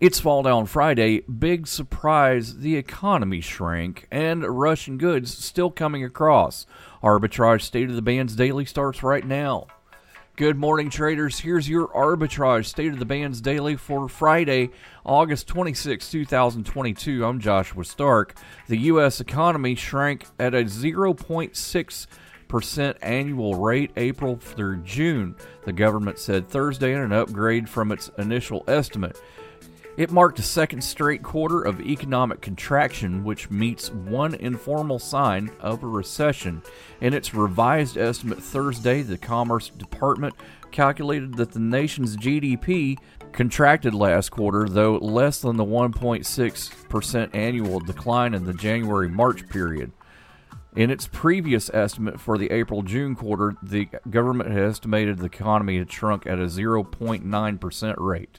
It's Fall Down Friday. Big surprise the economy shrank and Russian goods still coming across. Arbitrage State of the Bands Daily starts right now. Good morning, traders. Here's your Arbitrage State of the Bands Daily for Friday, August 26, 2022. I'm Joshua Stark. The U.S. economy shrank at a 0.6 percent annual rate April through June, the government said Thursday in an upgrade from its initial estimate. It marked a second straight quarter of economic contraction, which meets one informal sign of a recession. In its revised estimate Thursday, the Commerce Department calculated that the nation's GDP contracted last quarter, though less than the 1.6% annual decline in the January March period. In its previous estimate for the April June quarter, the government had estimated the economy had shrunk at a 0.9% rate.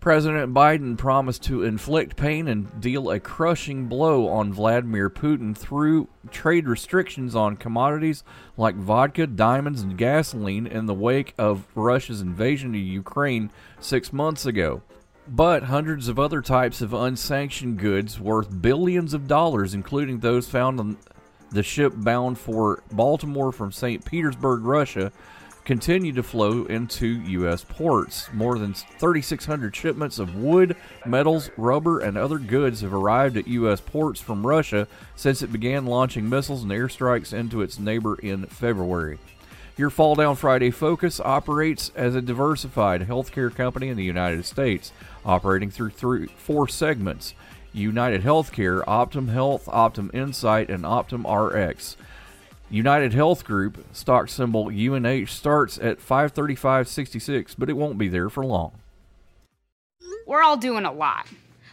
President Biden promised to inflict pain and deal a crushing blow on Vladimir Putin through trade restrictions on commodities like vodka, diamonds, and gasoline in the wake of Russia's invasion of Ukraine six months ago. But hundreds of other types of unsanctioned goods worth billions of dollars, including those found on the ship bound for Baltimore from St. Petersburg, Russia, continue to flow into U.S. ports. More than 3,600 shipments of wood, metals, rubber, and other goods have arrived at U.S. ports from Russia since it began launching missiles and airstrikes into its neighbor in February. Your Fall Down Friday Focus operates as a diversified healthcare company in the United States, operating through three, four segments United Healthcare, Optum Health, Optum Insight, and Optum RX. United Health Group, stock symbol UNH, starts at 535.66, but it won't be there for long. We're all doing a lot.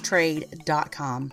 trade.com.